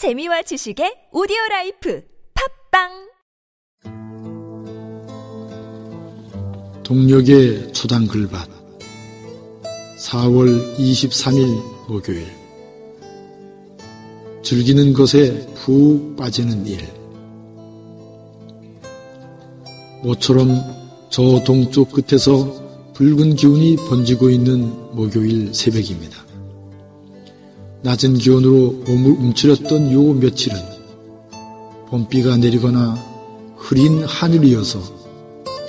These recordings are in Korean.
재미와 지식의 오디오 라이프 팟빵! 동녘의 초당 글밭 4월 23일 목요일. 즐기는 것에 푹 빠지는 일. 모처럼 저 동쪽 끝에서 붉은 기운이 번지고 있는 목요일 새벽입니다. 낮은 기온으로 몸을 움츠렸던 요 며칠은 봄비가 내리거나 흐린 하늘이어서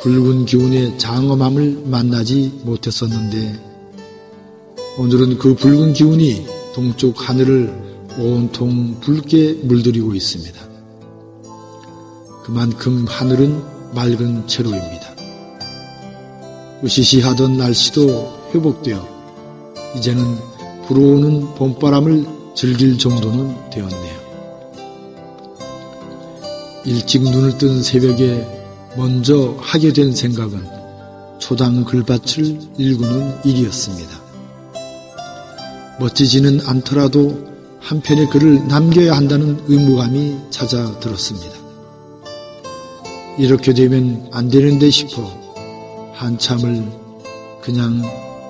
붉은 기운의 장엄함을 만나지 못했었는데 오늘은 그 붉은 기운이 동쪽 하늘을 온통 붉게 물들이고 있습니다. 그만큼 하늘은 맑은 채로입니다. 으시시하던 날씨도 회복되어 이제는 불어오는 봄바람을 즐길 정도는 되었네요. 일찍 눈을 뜬 새벽에 먼저 하게 된 생각은 초당 글밭을 읽는 일이었습니다. 멋지지는 않더라도 한 편의 글을 남겨야 한다는 의무감이 찾아들었습니다. 이렇게 되면 안 되는데 싶어 한참을 그냥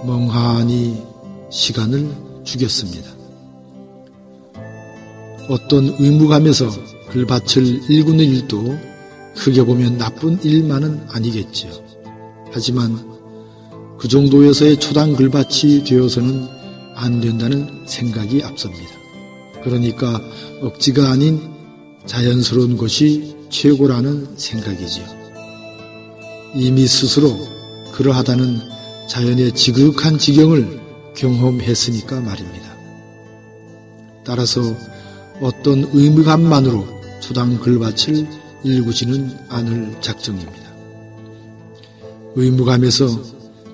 멍하니 시간을 죽였습니다. 어떤 의무감에서 글밭을 읽는 일도 크게 보면 나쁜 일만은 아니겠지요. 하지만 그 정도에서의 초당 글밭이 되어서는 안 된다는 생각이 앞섭니다. 그러니까 억지가 아닌 자연스러운 것이 최고라는 생각이지요. 이미 스스로 그러하다는 자연의 지극한 지경을 경험했으니까 말입니다. 따라서 어떤 의무감만으로 초당 글밭을 일구지는 않을 작정입니다. 의무감에서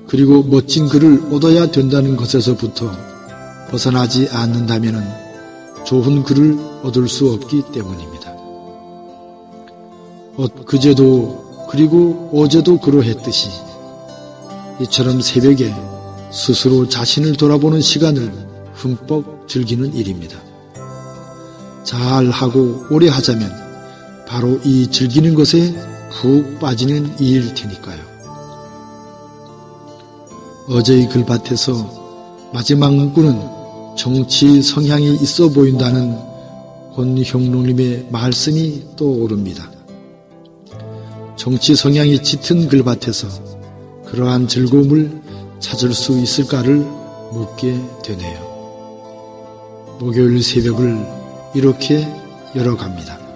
그리고 멋진 글을 얻어야 된다는 것에서부터 벗어나지 않는다면 좋은 글을 얻을 수 없기 때문입니다. 엊그제도 그리고 어제도 그러했듯이 이처럼 새벽에 스스로 자신을 돌아보는 시간을 흠뻑 즐기는 일입니다. 잘 하고 오래 하자면 바로 이 즐기는 것에 푹 빠지는 일일 테니까요. 어제의 글밭에서 마지막 문구는 정치 성향이 있어 보인다는 권형록님의 말씀이 떠오릅니다. 정치 성향이 짙은 글밭에서 그러한 즐거움을 찾을 수 있을까를 묻게 되네요. 목요일 새벽을 이렇게 열어갑니다.